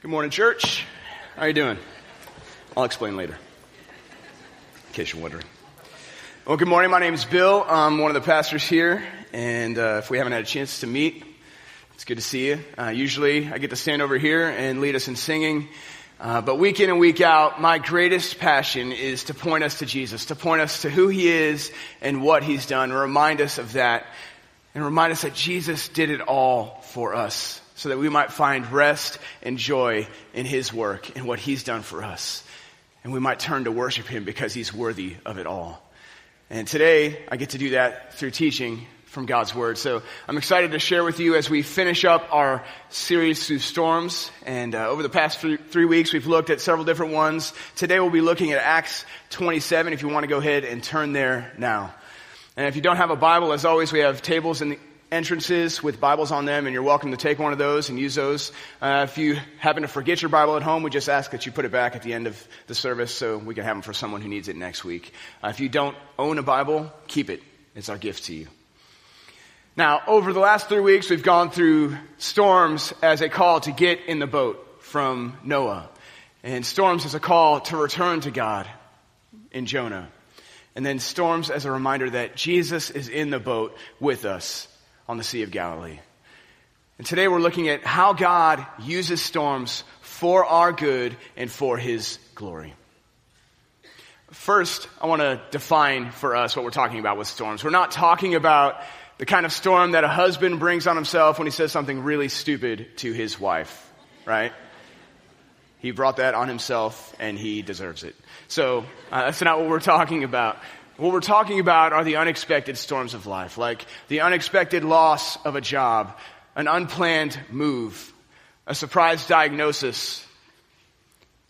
Good morning, church. How are you doing? I'll explain later, in case you're wondering. Well, good morning. My name is Bill. I'm one of the pastors here, and uh, if we haven't had a chance to meet, it's good to see you. Uh, usually, I get to stand over here and lead us in singing, uh, but week in and week out, my greatest passion is to point us to Jesus, to point us to who He is and what He's done, remind us of that, and remind us that Jesus did it all for us so that we might find rest and joy in His work and what He's done for us. And we might turn to worship Him because He's worthy of it all. And today, I get to do that through teaching from God's Word. So I'm excited to share with you as we finish up our series through storms. And uh, over the past three weeks, we've looked at several different ones. Today, we'll be looking at Acts 27, if you want to go ahead and turn there now. And if you don't have a Bible, as always, we have tables in the entrances with Bibles on them, and you're welcome to take one of those and use those. Uh, if you happen to forget your Bible at home, we just ask that you put it back at the end of the service so we can have them for someone who needs it next week. Uh, if you don't own a Bible, keep it. It's our gift to you. Now, over the last three weeks, we've gone through storms as a call to get in the boat from Noah, and storms as a call to return to God in Jonah. And then storms as a reminder that Jesus is in the boat with us on the Sea of Galilee. And today we're looking at how God uses storms for our good and for His glory. First, I want to define for us what we're talking about with storms. We're not talking about the kind of storm that a husband brings on himself when he says something really stupid to his wife, right? He brought that on himself and he deserves it. So uh, that's not what we're talking about. What we're talking about are the unexpected storms of life, like the unexpected loss of a job, an unplanned move, a surprise diagnosis,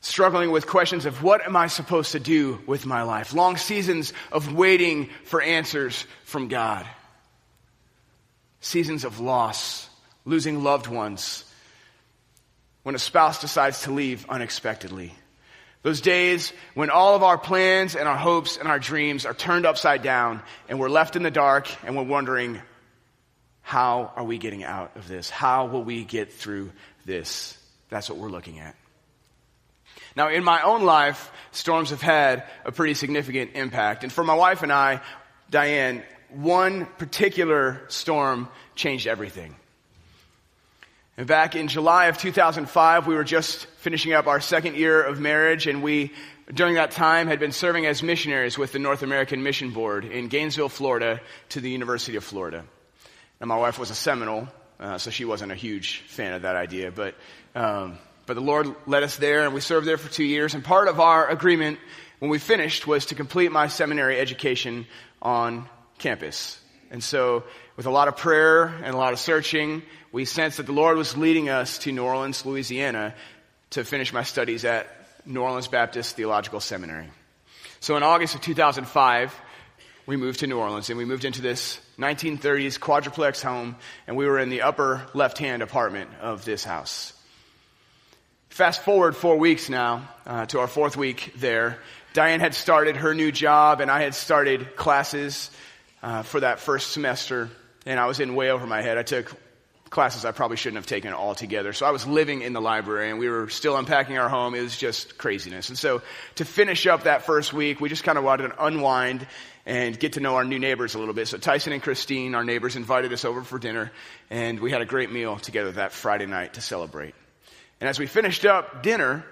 struggling with questions of what am I supposed to do with my life, long seasons of waiting for answers from God, seasons of loss, losing loved ones, when a spouse decides to leave unexpectedly. Those days when all of our plans and our hopes and our dreams are turned upside down and we're left in the dark and we're wondering, how are we getting out of this? How will we get through this? That's what we're looking at. Now, in my own life, storms have had a pretty significant impact. And for my wife and I, Diane, one particular storm changed everything. And back in July of 2005, we were just finishing up our second year of marriage, and we, during that time, had been serving as missionaries with the North American Mission Board in Gainesville, Florida, to the University of Florida. And my wife was a Seminole, uh, so she wasn't a huge fan of that idea, but, um, but the Lord led us there, and we served there for two years. And part of our agreement when we finished was to complete my seminary education on campus. And so, with a lot of prayer and a lot of searching, we sensed that the Lord was leading us to New Orleans, Louisiana to finish my studies at New Orleans Baptist Theological Seminary. So in August of 2005, we moved to New Orleans and we moved into this 1930s quadruplex home and we were in the upper left-hand apartment of this house. Fast forward four weeks now uh, to our fourth week there. Diane had started her new job and I had started classes uh, for that first semester and I was in way over my head. I took classes I probably shouldn't have taken altogether. So I was living in the library and we were still unpacking our home. It was just craziness. And so to finish up that first week, we just kind of wanted to unwind and get to know our new neighbors a little bit. So Tyson and Christine, our neighbors, invited us over for dinner and we had a great meal together that Friday night to celebrate. And as we finished up dinner,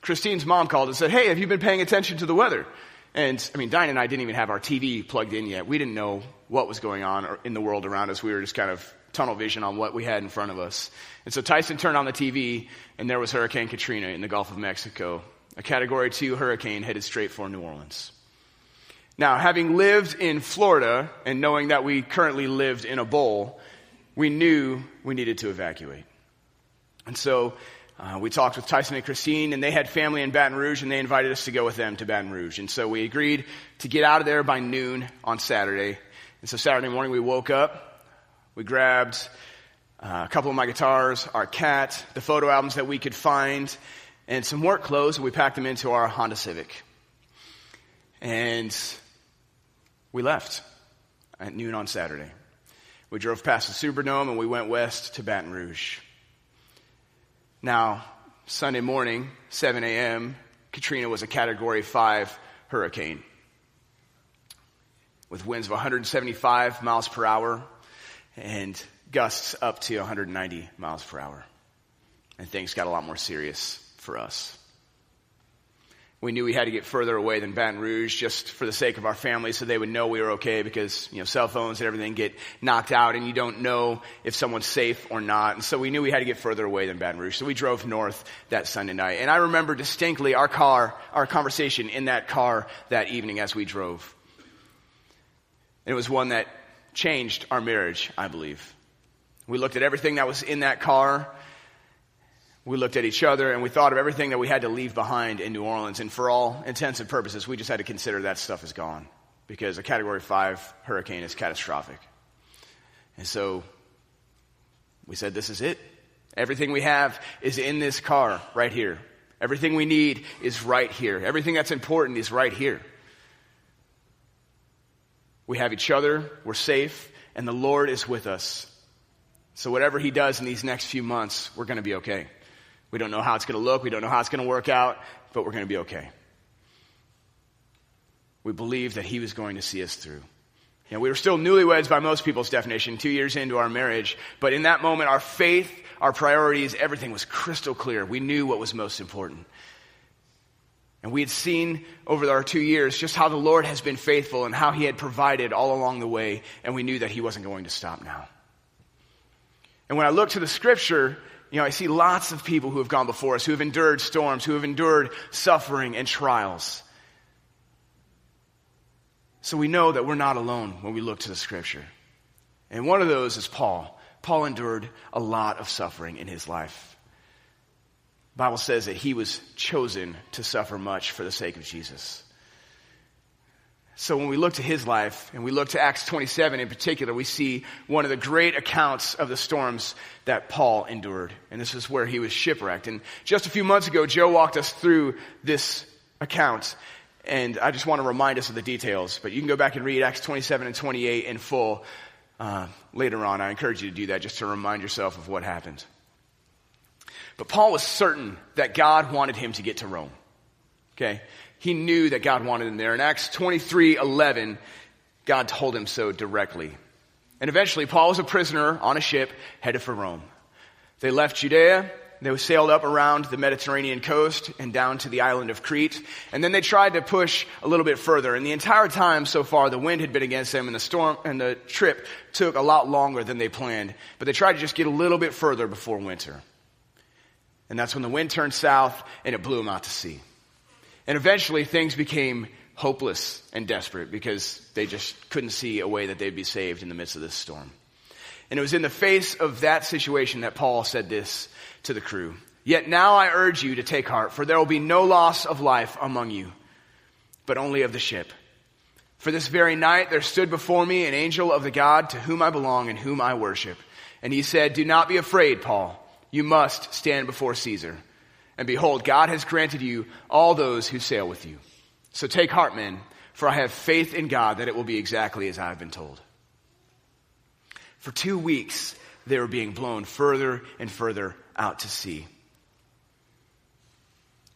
Christine's mom called and said, Hey, have you been paying attention to the weather? And I mean, Diane and I didn't even have our TV plugged in yet. We didn't know what was going on in the world around us. We were just kind of tunnel vision on what we had in front of us. And so Tyson turned on the TV, and there was Hurricane Katrina in the Gulf of Mexico, a Category 2 hurricane headed straight for New Orleans. Now, having lived in Florida and knowing that we currently lived in a bowl, we knew we needed to evacuate. And so uh, we talked with Tyson and Christine, and they had family in Baton Rouge, and they invited us to go with them to Baton Rouge. And so we agreed to get out of there by noon on Saturday. And so Saturday morning we woke up, we grabbed uh, a couple of my guitars, our cat, the photo albums that we could find, and some work clothes, and we packed them into our Honda Civic. And we left at noon on Saturday. We drove past the Superdome and we went west to Baton Rouge. Now, Sunday morning, 7 a.m., Katrina was a category 5 hurricane with winds of 175 miles per hour and gusts up to 190 miles per hour. And things got a lot more serious for us. We knew we had to get further away than Baton Rouge just for the sake of our family so they would know we were okay because, you know, cell phones and everything get knocked out and you don't know if someone's safe or not. And so we knew we had to get further away than Baton Rouge. So we drove north that Sunday night. And I remember distinctly our car, our conversation in that car that evening as we drove. And it was one that changed our marriage, I believe. We looked at everything that was in that car we looked at each other and we thought of everything that we had to leave behind in New Orleans. And for all intents and purposes, we just had to consider that stuff is gone because a category five hurricane is catastrophic. And so we said, this is it. Everything we have is in this car right here. Everything we need is right here. Everything that's important is right here. We have each other, we're safe, and the Lord is with us. So whatever He does in these next few months, we're going to be okay. We don't know how it's going to look. We don't know how it's going to work out, but we're going to be okay. We believe that He was going to see us through. You know, we were still newlyweds by most people's definition, two years into our marriage, but in that moment, our faith, our priorities, everything was crystal clear. We knew what was most important. And we had seen over our two years just how the Lord has been faithful and how He had provided all along the way, and we knew that He wasn't going to stop now. And when I look to the scripture, you know, I see lots of people who have gone before us, who have endured storms, who have endured suffering and trials. So we know that we're not alone when we look to the scripture. And one of those is Paul. Paul endured a lot of suffering in his life. Bible says that he was chosen to suffer much for the sake of Jesus. So when we look to his life and we look to Acts 27 in particular, we see one of the great accounts of the storms that Paul endured. And this is where he was shipwrecked. And just a few months ago, Joe walked us through this account. And I just want to remind us of the details. But you can go back and read Acts 27 and 28 in full uh, later on. I encourage you to do that just to remind yourself of what happened. But Paul was certain that God wanted him to get to Rome. Okay? he knew that God wanted him there. In Acts 23 11, God told him so directly. And eventually, Paul was a prisoner on a ship headed for Rome. They left Judea. They sailed up around the Mediterranean coast and down to the island of Crete. And then they tried to push a little bit further. And the entire time so far, the wind had been against them and the storm and the trip took a lot longer than they planned. But they tried to just get a little bit further before winter. And that's when the wind turned south and it blew them out to sea. And eventually things became hopeless and desperate because they just couldn't see a way that they'd be saved in the midst of this storm. And it was in the face of that situation that Paul said this to the crew. Yet now I urge you to take heart, for there will be no loss of life among you, but only of the ship. For this very night there stood before me an angel of the God to whom I belong and whom I worship. And he said, Do not be afraid, Paul. You must stand before Caesar. And behold, God has granted you all those who sail with you. So take heart, men, for I have faith in God that it will be exactly as I have been told. For two weeks, they were being blown further and further out to sea.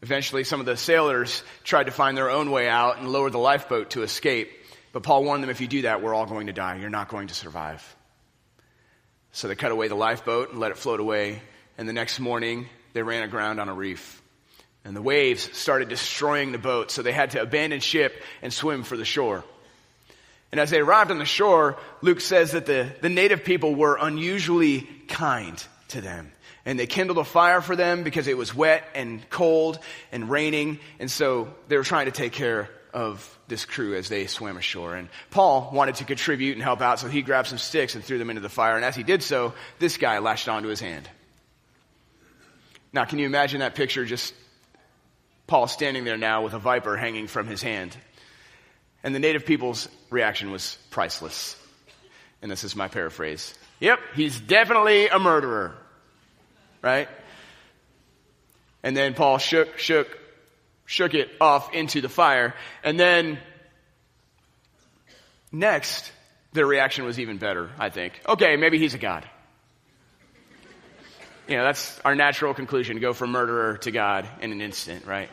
Eventually, some of the sailors tried to find their own way out and lower the lifeboat to escape. But Paul warned them if you do that, we're all going to die. You're not going to survive. So they cut away the lifeboat and let it float away. And the next morning, they ran aground on a reef. And the waves started destroying the boat, so they had to abandon ship and swim for the shore. And as they arrived on the shore, Luke says that the, the native people were unusually kind to them. And they kindled a fire for them because it was wet and cold and raining. And so they were trying to take care of this crew as they swam ashore. And Paul wanted to contribute and help out, so he grabbed some sticks and threw them into the fire. And as he did so, this guy latched onto his hand. Now, can you imagine that picture? Just Paul standing there now with a viper hanging from his hand. And the native people's reaction was priceless. And this is my paraphrase. Yep, he's definitely a murderer. Right? And then Paul shook, shook, shook it off into the fire. And then next, their reaction was even better, I think. Okay, maybe he's a god. You know, that's our natural conclusion, go from murderer to God in an instant, right?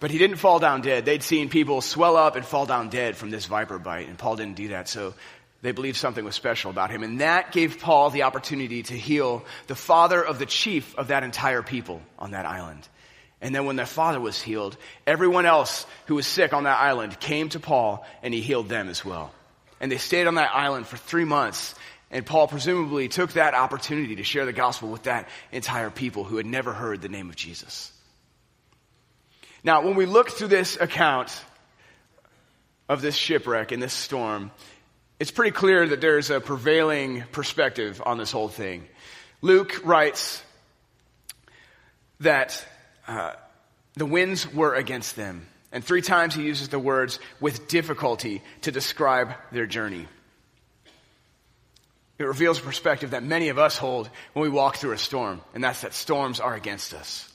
But he didn't fall down dead. They'd seen people swell up and fall down dead from this viper bite, and Paul didn't do that. So they believed something was special about him. And that gave Paul the opportunity to heal the father of the chief of that entire people on that island. And then when their father was healed, everyone else who was sick on that island came to Paul and he healed them as well. And they stayed on that island for three months. And Paul presumably took that opportunity to share the gospel with that entire people who had never heard the name of Jesus. Now, when we look through this account of this shipwreck and this storm, it's pretty clear that there's a prevailing perspective on this whole thing. Luke writes that uh, the winds were against them. And three times he uses the words with difficulty to describe their journey. It reveals a perspective that many of us hold when we walk through a storm, and that's that storms are against us.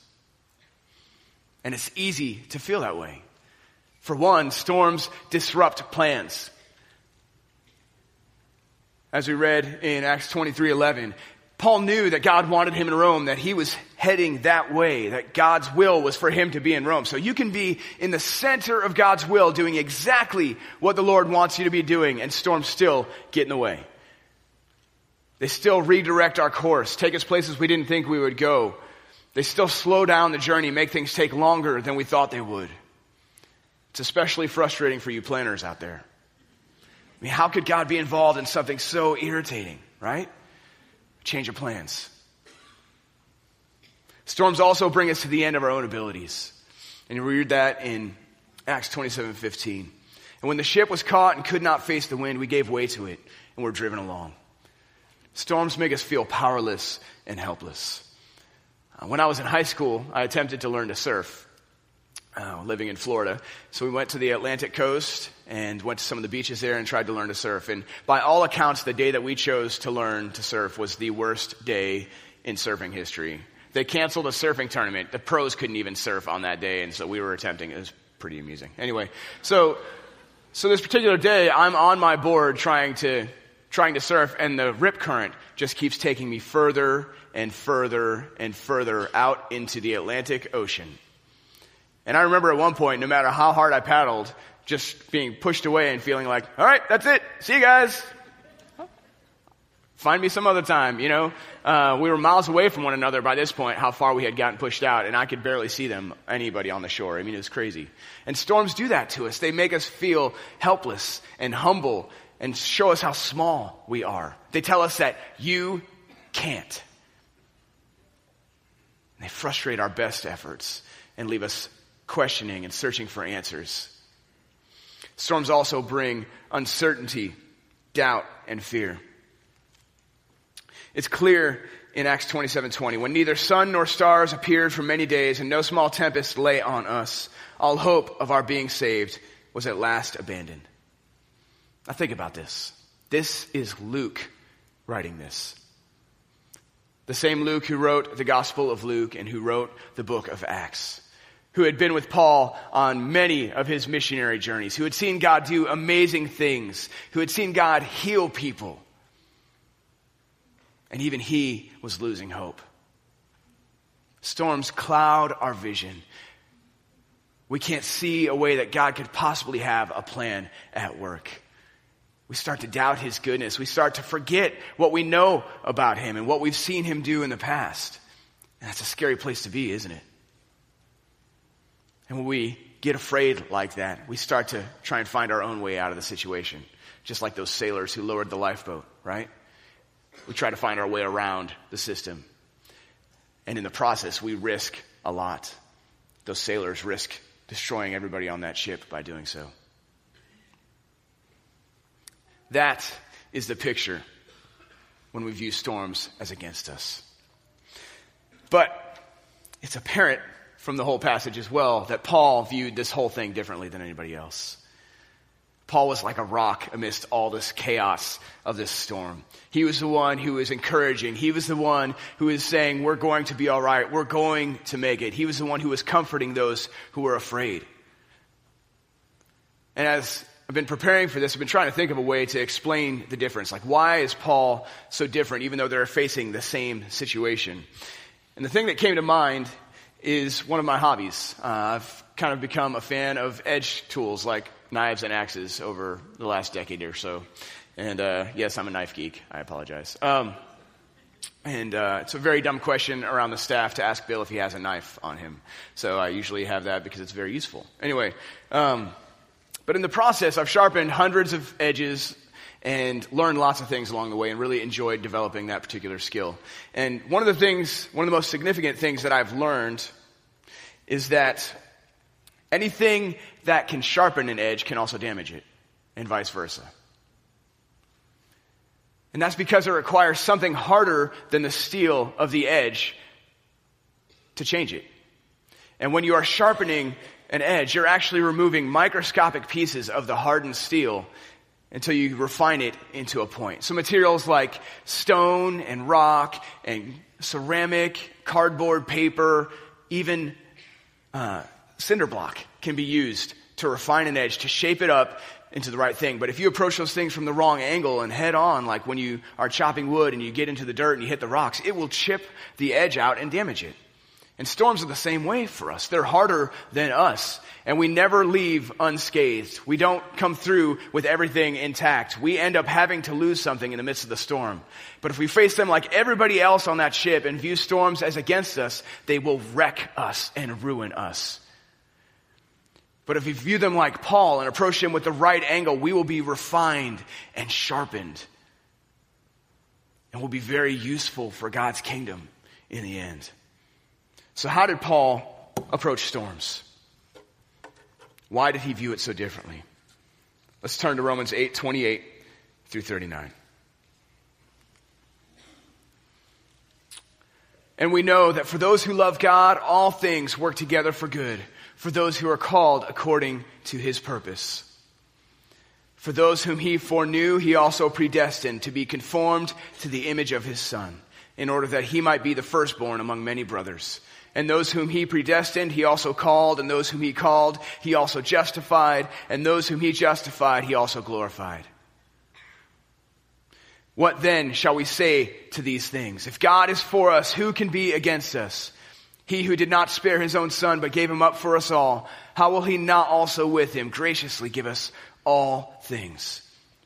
And it's easy to feel that way. For one, storms disrupt plans. As we read in Acts 23 11, Paul knew that God wanted him in Rome, that he was heading that way, that God's will was for him to be in Rome. So you can be in the center of God's will doing exactly what the Lord wants you to be doing and storms still get in the way. They still redirect our course, take us places we didn't think we would go, they still slow down the journey, make things take longer than we thought they would. It's especially frustrating for you planners out there. I mean, how could God be involved in something so irritating, right? Change of plans. Storms also bring us to the end of our own abilities. And we read that in Acts 27 15. And when the ship was caught and could not face the wind, we gave way to it and were driven along. Storms make us feel powerless and helpless. Uh, when I was in high school, I attempted to learn to surf, uh, living in Florida. So we went to the Atlantic coast and went to some of the beaches there and tried to learn to surf. And by all accounts, the day that we chose to learn to surf was the worst day in surfing history. They canceled a surfing tournament. The pros couldn't even surf on that day, and so we were attempting. It was pretty amusing. Anyway, so so this particular day, I'm on my board trying to trying to surf, and the rip current just keeps taking me further and further and further out into the Atlantic Ocean. And I remember at one point, no matter how hard I paddled, just being pushed away and feeling like, all right, that's it. See you guys. Find me some other time, you know. Uh, we were miles away from one another by this point, how far we had gotten pushed out, and I could barely see them, anybody on the shore. I mean, it was crazy. And storms do that to us. They make us feel helpless and humble and show us how small we are. They tell us that you can't. They frustrate our best efforts and leave us questioning and searching for answers. Storms also bring uncertainty, doubt, and fear. It's clear in Acts 27:20 when neither sun nor stars appeared for many days and no small tempest lay on us all hope of our being saved was at last abandoned. Now think about this. This is Luke writing this. The same Luke who wrote the Gospel of Luke and who wrote the book of Acts, who had been with Paul on many of his missionary journeys, who had seen God do amazing things, who had seen God heal people. And even he was losing hope. Storms cloud our vision. We can't see a way that God could possibly have a plan at work we start to doubt his goodness. We start to forget what we know about him and what we've seen him do in the past. And that's a scary place to be, isn't it? And when we get afraid like that, we start to try and find our own way out of the situation. Just like those sailors who lowered the lifeboat, right? We try to find our way around the system. And in the process, we risk a lot. Those sailors risk destroying everybody on that ship by doing so. That is the picture when we view storms as against us. But it's apparent from the whole passage as well that Paul viewed this whole thing differently than anybody else. Paul was like a rock amidst all this chaos of this storm. He was the one who was encouraging. He was the one who was saying, we're going to be all right. We're going to make it. He was the one who was comforting those who were afraid. And as I've been preparing for this. I've been trying to think of a way to explain the difference. Like, why is Paul so different, even though they're facing the same situation? And the thing that came to mind is one of my hobbies. Uh, I've kind of become a fan of edge tools like knives and axes over the last decade or so. And uh, yes, I'm a knife geek. I apologize. Um, and uh, it's a very dumb question around the staff to ask Bill if he has a knife on him. So I usually have that because it's very useful. Anyway, um, but in the process, I've sharpened hundreds of edges and learned lots of things along the way and really enjoyed developing that particular skill. And one of the things, one of the most significant things that I've learned is that anything that can sharpen an edge can also damage it, and vice versa. And that's because it requires something harder than the steel of the edge to change it. And when you are sharpening an edge, you're actually removing microscopic pieces of the hardened steel until you refine it into a point. So materials like stone and rock and ceramic, cardboard, paper, even uh, cinder block can be used to refine an edge, to shape it up into the right thing. But if you approach those things from the wrong angle and head on, like when you are chopping wood and you get into the dirt and you hit the rocks, it will chip the edge out and damage it. And storms are the same way for us. They're harder than us. And we never leave unscathed. We don't come through with everything intact. We end up having to lose something in the midst of the storm. But if we face them like everybody else on that ship and view storms as against us, they will wreck us and ruin us. But if we view them like Paul and approach them with the right angle, we will be refined and sharpened. And will be very useful for God's kingdom in the end. So, how did Paul approach storms? Why did he view it so differently? Let's turn to Romans 8 28 through 39. And we know that for those who love God, all things work together for good for those who are called according to his purpose. For those whom he foreknew, he also predestined to be conformed to the image of his son, in order that he might be the firstborn among many brothers. And those whom he predestined, he also called, and those whom he called, he also justified, and those whom he justified, he also glorified. What then shall we say to these things? If God is for us, who can be against us? He who did not spare his own son, but gave him up for us all, how will he not also with him graciously give us all things?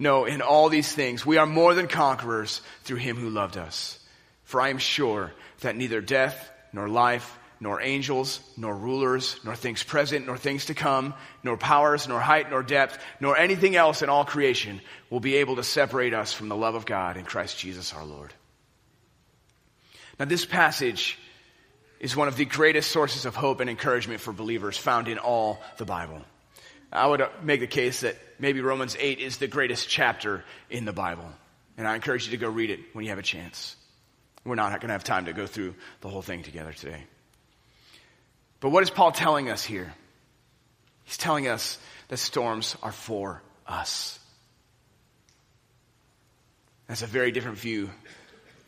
No, in all these things we are more than conquerors through him who loved us. For I am sure that neither death nor life nor angels, nor rulers, nor things present, nor things to come, nor powers, nor height, nor depth, nor anything else in all creation will be able to separate us from the love of God in Christ Jesus our Lord. Now, this passage is one of the greatest sources of hope and encouragement for believers found in all the Bible. I would uh, make the case that maybe Romans 8 is the greatest chapter in the Bible. And I encourage you to go read it when you have a chance. We're not going to have time to go through the whole thing together today. But what is Paul telling us here? He's telling us that storms are for us. That's a very different view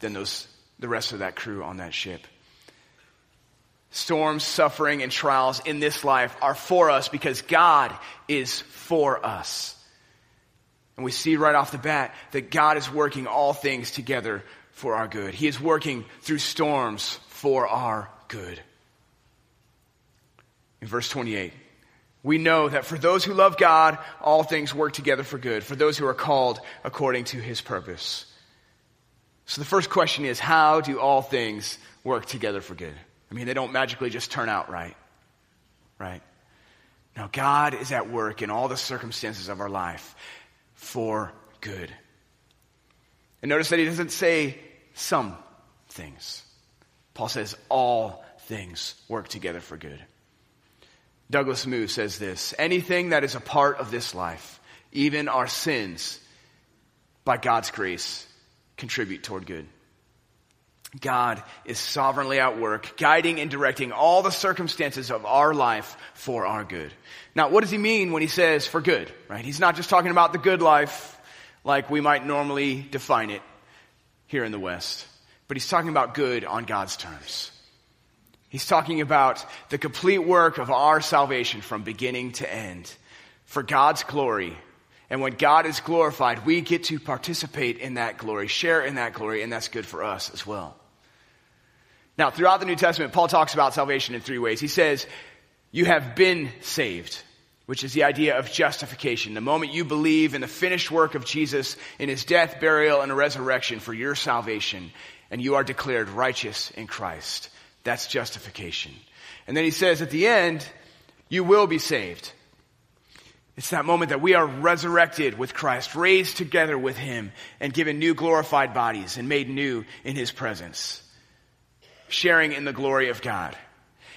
than those, the rest of that crew on that ship. Storms, suffering, and trials in this life are for us because God is for us. And we see right off the bat that God is working all things together for our good. He is working through storms for our good in verse 28. We know that for those who love God, all things work together for good, for those who are called according to his purpose. So the first question is how do all things work together for good? I mean, they don't magically just turn out right, right? Now, God is at work in all the circumstances of our life for good. And notice that he doesn't say some things. Paul says all things work together for good. Douglas Moo says this anything that is a part of this life, even our sins, by God's grace, contribute toward good. God is sovereignly at work, guiding and directing all the circumstances of our life for our good. Now, what does he mean when he says for good, right? He's not just talking about the good life like we might normally define it here in the West, but he's talking about good on God's terms. He's talking about the complete work of our salvation from beginning to end for God's glory. And when God is glorified, we get to participate in that glory, share in that glory, and that's good for us as well. Now, throughout the New Testament, Paul talks about salvation in three ways. He says, you have been saved, which is the idea of justification. The moment you believe in the finished work of Jesus in his death, burial, and resurrection for your salvation, and you are declared righteous in Christ. That's justification. And then he says at the end, you will be saved. It's that moment that we are resurrected with Christ, raised together with him, and given new glorified bodies and made new in his presence sharing in the glory of God.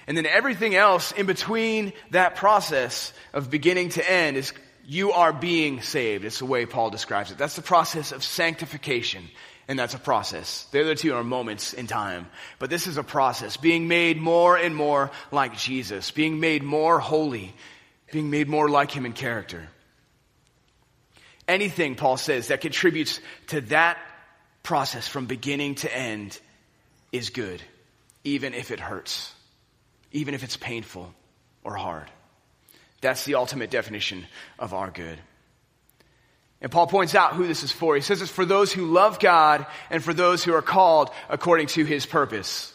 And then everything else in between that process of beginning to end is you are being saved. It's the way Paul describes it. That's the process of sanctification. And that's a process. The other two are moments in time. But this is a process. Being made more and more like Jesus. Being made more holy. Being made more like Him in character. Anything, Paul says, that contributes to that process from beginning to end is good even if it hurts, even if it's painful or hard. That's the ultimate definition of our good. And Paul points out who this is for. He says it's for those who love God and for those who are called according to his purpose.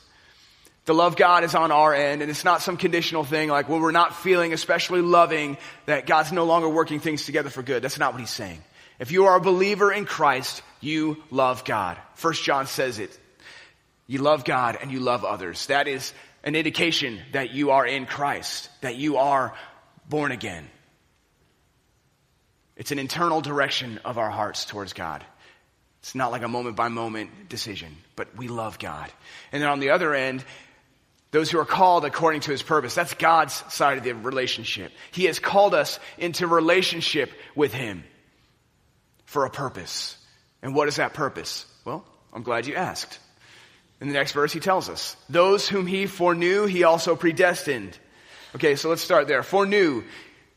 The love God is on our end, and it's not some conditional thing like when we're not feeling especially loving that God's no longer working things together for good. That's not what he's saying. If you are a believer in Christ, you love God. First John says it you love God and you love others. That is an indication that you are in Christ, that you are born again. It's an internal direction of our hearts towards God. It's not like a moment by moment decision, but we love God. And then on the other end, those who are called according to his purpose, that's God's side of the relationship. He has called us into relationship with him for a purpose. And what is that purpose? Well, I'm glad you asked. In the next verse, he tells us, those whom he foreknew, he also predestined. Okay, so let's start there. Foreknew.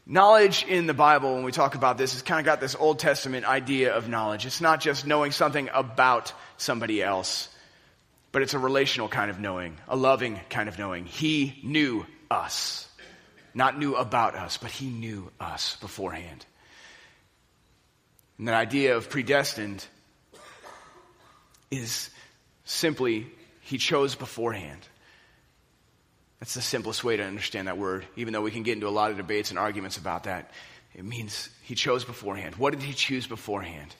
Knowledge in the Bible, when we talk about this, has kind of got this Old Testament idea of knowledge. It's not just knowing something about somebody else, but it's a relational kind of knowing, a loving kind of knowing. He knew us. Not knew about us, but he knew us beforehand. And that idea of predestined is simply, he chose beforehand. That's the simplest way to understand that word, even though we can get into a lot of debates and arguments about that. It means he chose beforehand. What did he choose beforehand?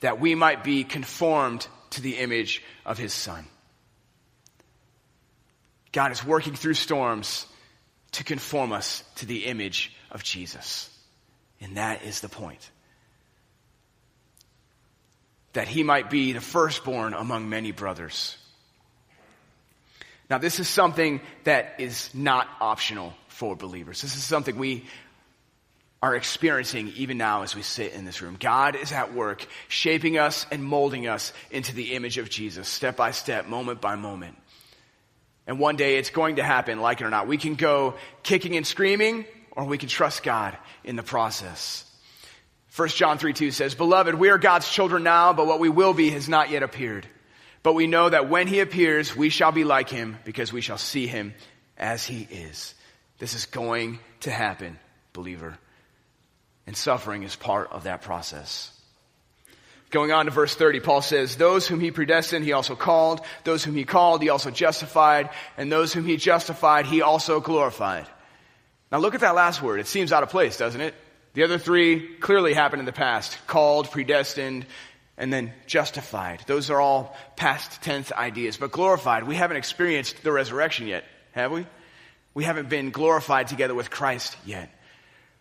That we might be conformed to the image of his son. God is working through storms to conform us to the image of Jesus. And that is the point that he might be the firstborn among many brothers. Now, this is something that is not optional for believers. This is something we are experiencing even now as we sit in this room. God is at work shaping us and molding us into the image of Jesus, step by step, moment by moment. And one day it's going to happen, like it or not. We can go kicking and screaming, or we can trust God in the process. 1 John 3 2 says, Beloved, we are God's children now, but what we will be has not yet appeared. But we know that when he appears, we shall be like him because we shall see him as he is. This is going to happen, believer. And suffering is part of that process. Going on to verse 30, Paul says, Those whom he predestined, he also called. Those whom he called, he also justified. And those whom he justified, he also glorified. Now look at that last word. It seems out of place, doesn't it? The other three clearly happened in the past called, predestined, and then justified. Those are all past tense ideas. But glorified, we haven't experienced the resurrection yet, have we? We haven't been glorified together with Christ yet.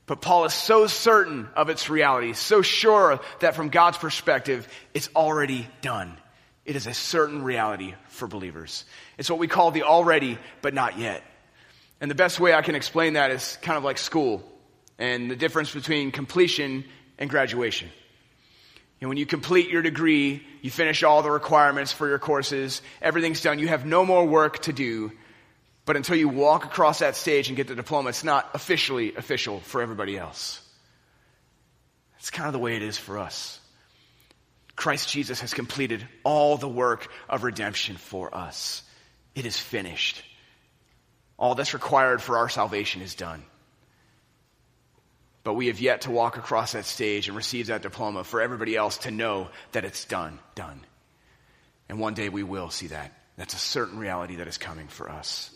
But Paul is so certain of its reality, so sure that from God's perspective, it's already done. It is a certain reality for believers. It's what we call the already, but not yet. And the best way I can explain that is kind of like school and the difference between completion and graduation. And when you complete your degree, you finish all the requirements for your courses, everything's done, you have no more work to do. But until you walk across that stage and get the diploma, it's not officially official for everybody else. It's kind of the way it is for us. Christ Jesus has completed all the work of redemption for us. It is finished. All that's required for our salvation is done. But we have yet to walk across that stage and receive that diploma for everybody else to know that it's done, done. And one day we will see that. That's a certain reality that is coming for us.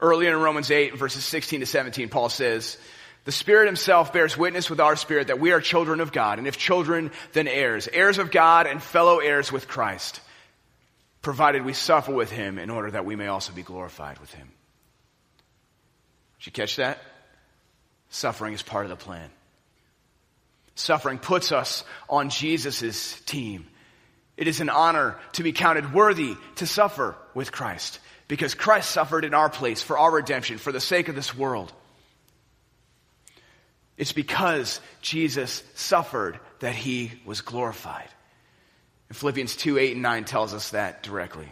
Earlier in Romans 8, verses 16 to 17, Paul says, The Spirit Himself bears witness with our spirit that we are children of God, and if children, then heirs, heirs of God and fellow heirs with Christ, provided we suffer with Him in order that we may also be glorified with Him. Did you catch that? Suffering is part of the plan. Suffering puts us on Jesus' team. It is an honor to be counted worthy to suffer with Christ because Christ suffered in our place for our redemption, for the sake of this world. It's because Jesus suffered that he was glorified. Philippians 2 8 and 9 tells us that directly.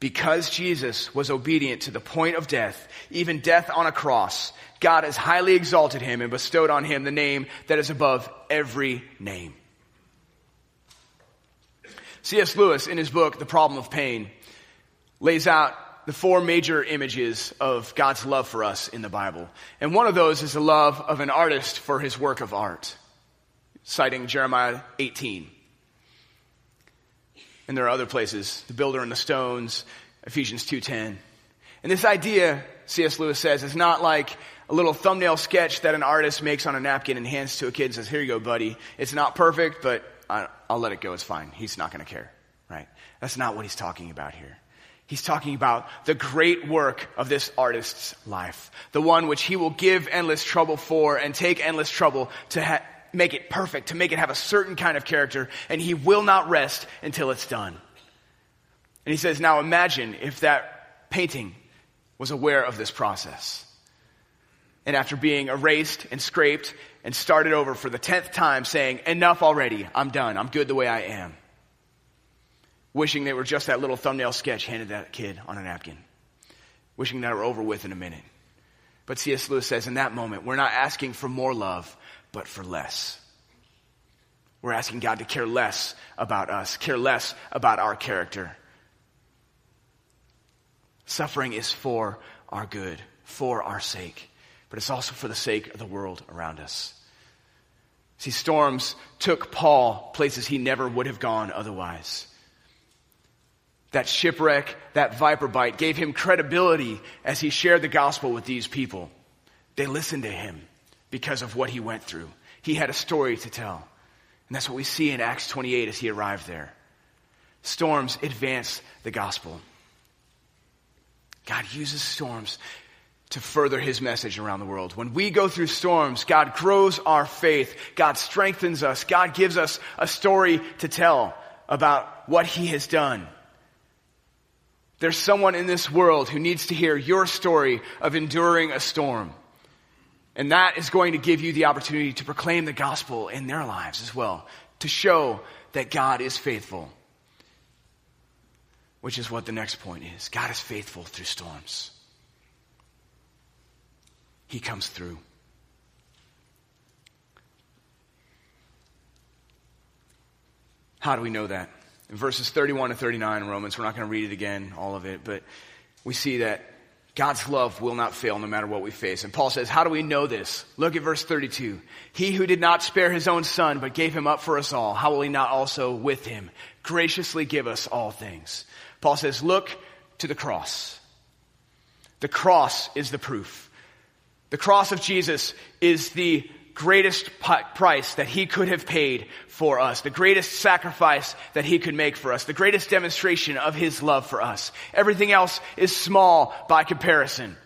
Because Jesus was obedient to the point of death, even death on a cross, God has highly exalted him and bestowed on him the name that is above every name. C.S. Lewis, in his book, The Problem of Pain, lays out the four major images of God's love for us in the Bible. And one of those is the love of an artist for his work of art, citing Jeremiah 18. And there are other places, the builder and the stones, Ephesians 2.10. And this idea, C.S. Lewis says, is not like a little thumbnail sketch that an artist makes on a napkin and hands to a kid and says, here you go, buddy. It's not perfect, but I'll let it go. It's fine. He's not going to care, right? That's not what he's talking about here. He's talking about the great work of this artist's life. The one which he will give endless trouble for and take endless trouble to ha- make it perfect, to make it have a certain kind of character, and he will not rest until it's done. And he says, now imagine if that painting was aware of this process and after being erased and scraped and started over for the tenth time saying, enough already, I'm done, I'm good the way I am. Wishing they were just that little thumbnail sketch handed that kid on a napkin. Wishing that were over with in a minute. But C.S. Lewis says in that moment, we're not asking for more love, but for less. We're asking God to care less about us, care less about our character. Suffering is for our good, for our sake but it's also for the sake of the world around us. See, storms took Paul places he never would have gone otherwise. That shipwreck, that viper bite gave him credibility as he shared the gospel with these people. They listened to him because of what he went through. He had a story to tell. And that's what we see in Acts 28 as he arrived there. Storms advance the gospel. God uses storms to further his message around the world. When we go through storms, God grows our faith. God strengthens us. God gives us a story to tell about what he has done. There's someone in this world who needs to hear your story of enduring a storm. And that is going to give you the opportunity to proclaim the gospel in their lives as well, to show that God is faithful. Which is what the next point is. God is faithful through storms. He comes through. How do we know that? In verses 31 to 39 in Romans, we're not going to read it again, all of it, but we see that God's love will not fail no matter what we face. And Paul says, how do we know this? Look at verse 32. He who did not spare his own son, but gave him up for us all, how will he not also with him graciously give us all things? Paul says, look to the cross. The cross is the proof. The cross of Jesus is the greatest price that he could have paid for us, the greatest sacrifice that he could make for us, the greatest demonstration of his love for us. Everything else is small by comparison.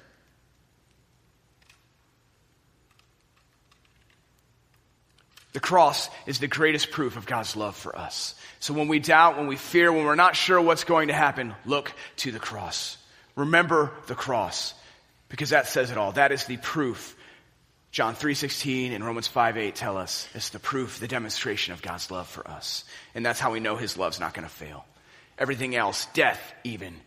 The cross is the greatest proof of God's love for us. So when we doubt, when we fear, when we're not sure what's going to happen, look to the cross. Remember the cross because that says it all. That is the proof John 3:16 and Romans 5:8 tell us it's the proof, the demonstration of God's love for us. And that's how we know his love's not going to fail. Everything else, death even,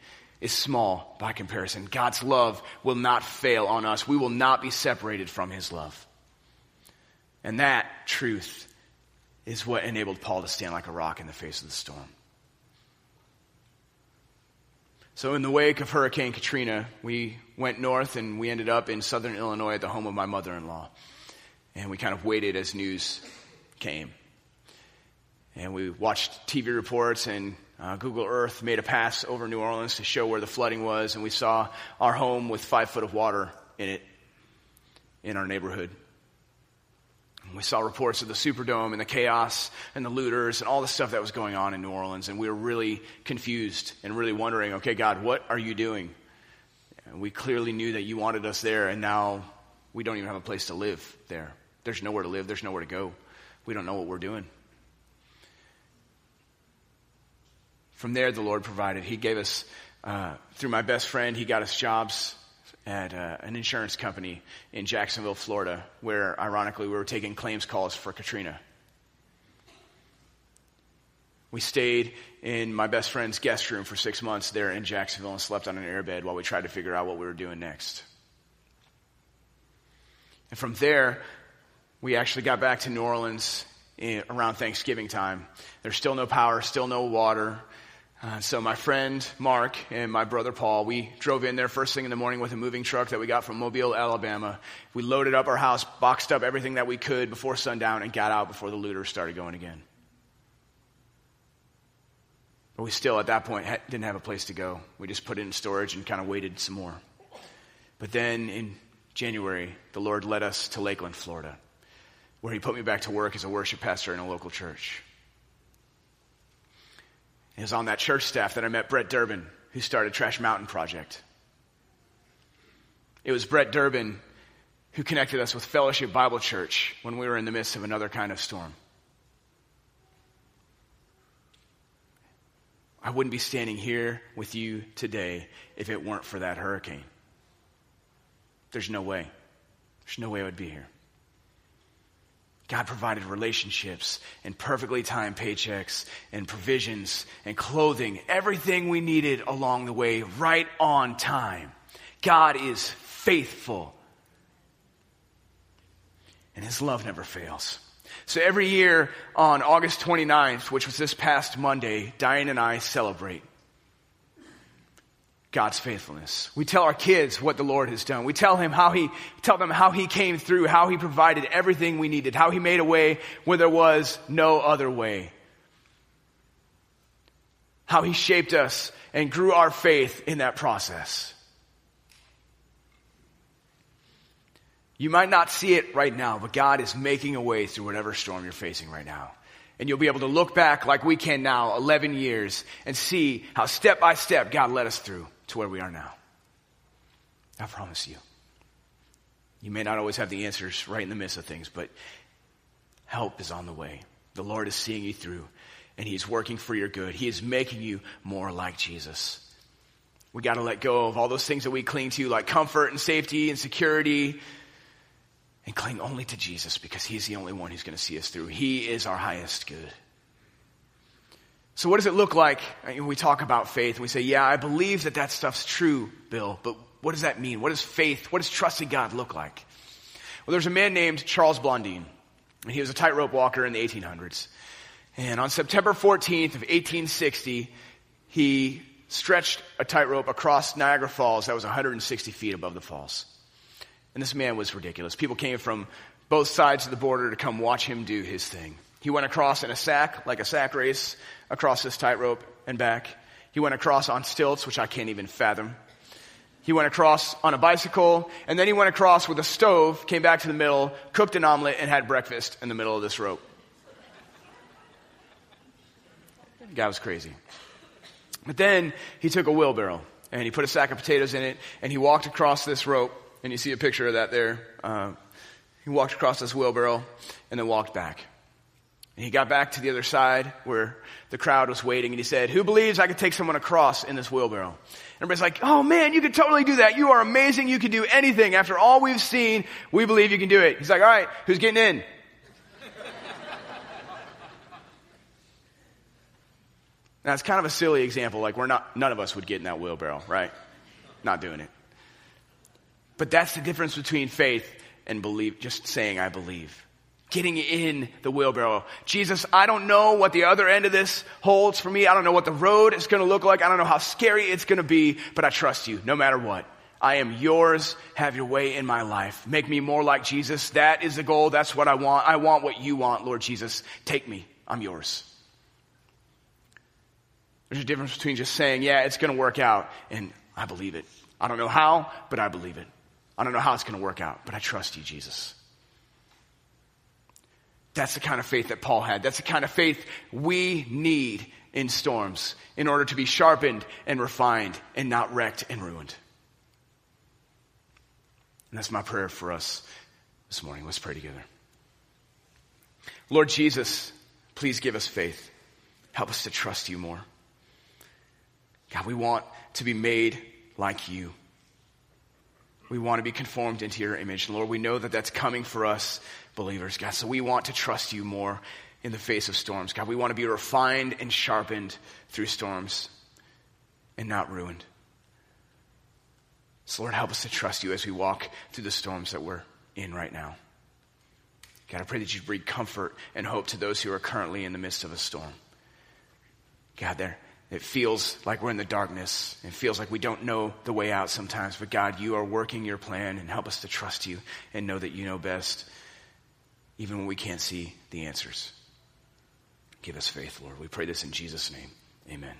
is small by comparison. God's love will not fail on us. We will not be separated from his love. And that truth is what enabled Paul to stand like a rock in the face of the storm. So, in the wake of Hurricane Katrina, we went north and we ended up in southern Illinois at the home of my mother in law. And we kind of waited as news came. And we watched TV reports, and uh, Google Earth made a pass over New Orleans to show where the flooding was. And we saw our home with five foot of water in it in our neighborhood. We saw reports of the Superdome and the chaos and the looters and all the stuff that was going on in New Orleans. And we were really confused and really wondering, okay, God, what are you doing? And we clearly knew that you wanted us there, and now we don't even have a place to live there. There's nowhere to live, there's nowhere to go. We don't know what we're doing. From there, the Lord provided. He gave us, uh, through my best friend, he got us jobs at uh, an insurance company in Jacksonville, Florida, where ironically we were taking claims calls for Katrina. We stayed in my best friend's guest room for six months there in Jacksonville and slept on an airbed while we tried to figure out what we were doing next. And from there, we actually got back to New Orleans in, around Thanksgiving time. There's still no power, still no water. Uh, so my friend Mark and my brother Paul, we drove in there first thing in the morning with a moving truck that we got from Mobile, Alabama. We loaded up our house, boxed up everything that we could before sundown, and got out before the looters started going again. But we still, at that point, didn't have a place to go. We just put it in storage and kind of waited some more. But then in January, the Lord led us to Lakeland, Florida, where He put me back to work as a worship pastor in a local church. It was on that church staff that I met Brett Durbin, who started Trash Mountain Project. It was Brett Durbin who connected us with Fellowship Bible Church when we were in the midst of another kind of storm. I wouldn't be standing here with you today if it weren't for that hurricane. There's no way. There's no way I would be here. God provided relationships and perfectly timed paychecks and provisions and clothing, everything we needed along the way, right on time. God is faithful. And his love never fails. So every year on August 29th, which was this past Monday, Diane and I celebrate God's faithfulness. We tell our kids what the Lord has done. We tell him how he, tell them how he came through, how he provided everything we needed, how he made a way where there was no other way. How he shaped us and grew our faith in that process. You might not see it right now, but God is making a way through whatever storm you're facing right now. And you'll be able to look back like we can now, 11 years, and see how step by step God led us through to where we are now. I promise you. You may not always have the answers right in the midst of things, but help is on the way. The Lord is seeing you through, and He's working for your good. He is making you more like Jesus. We got to let go of all those things that we cling to, like comfort and safety and security, and cling only to Jesus because He's the only one who's going to see us through. He is our highest good. So, what does it look like uh, when we talk about faith? and We say, Yeah, I believe that that stuff's true, Bill, but what does that mean? What does faith, what does trusting God look like? Well, there's a man named Charles Blondin, and he was a tightrope walker in the 1800s. And on September 14th of 1860, he stretched a tightrope across Niagara Falls that was 160 feet above the falls. And this man was ridiculous. People came from both sides of the border to come watch him do his thing. He went across in a sack, like a sack race, across this tightrope and back. He went across on stilts, which I can't even fathom. He went across on a bicycle, and then he went across with a stove, came back to the middle, cooked an omelet, and had breakfast in the middle of this rope. The guy was crazy. But then he took a wheelbarrow and he put a sack of potatoes in it, and he walked across this rope, and you see a picture of that there. Uh, he walked across this wheelbarrow and then walked back. And he got back to the other side where the crowd was waiting and he said, Who believes I could take someone across in this wheelbarrow? Everybody's like, oh man, you could totally do that. You are amazing. You can do anything. After all we've seen, we believe you can do it. He's like, all right, who's getting in? Now it's kind of a silly example. Like we're not, none of us would get in that wheelbarrow, right? Not doing it. But that's the difference between faith and believe, just saying, I believe. Getting in the wheelbarrow. Jesus, I don't know what the other end of this holds for me. I don't know what the road is going to look like. I don't know how scary it's going to be, but I trust you no matter what. I am yours. Have your way in my life. Make me more like Jesus. That is the goal. That's what I want. I want what you want, Lord Jesus. Take me. I'm yours. There's a difference between just saying, yeah, it's going to work out, and I believe it. I don't know how, but I believe it. I don't know how it's going to work out, but I trust you, Jesus. That's the kind of faith that Paul had. That's the kind of faith we need in storms in order to be sharpened and refined and not wrecked and ruined. And that's my prayer for us this morning. Let's pray together. Lord Jesus, please give us faith. Help us to trust you more. God, we want to be made like you. We want to be conformed into your image. Lord, we know that that's coming for us believers, God. So we want to trust you more in the face of storms. God, we want to be refined and sharpened through storms and not ruined. So, Lord, help us to trust you as we walk through the storms that we're in right now. God, I pray that you bring comfort and hope to those who are currently in the midst of a storm. God, there, it feels like we're in the darkness. It feels like we don't know the way out sometimes. But God, you are working your plan and help us to trust you and know that you know best, even when we can't see the answers. Give us faith, Lord. We pray this in Jesus' name. Amen.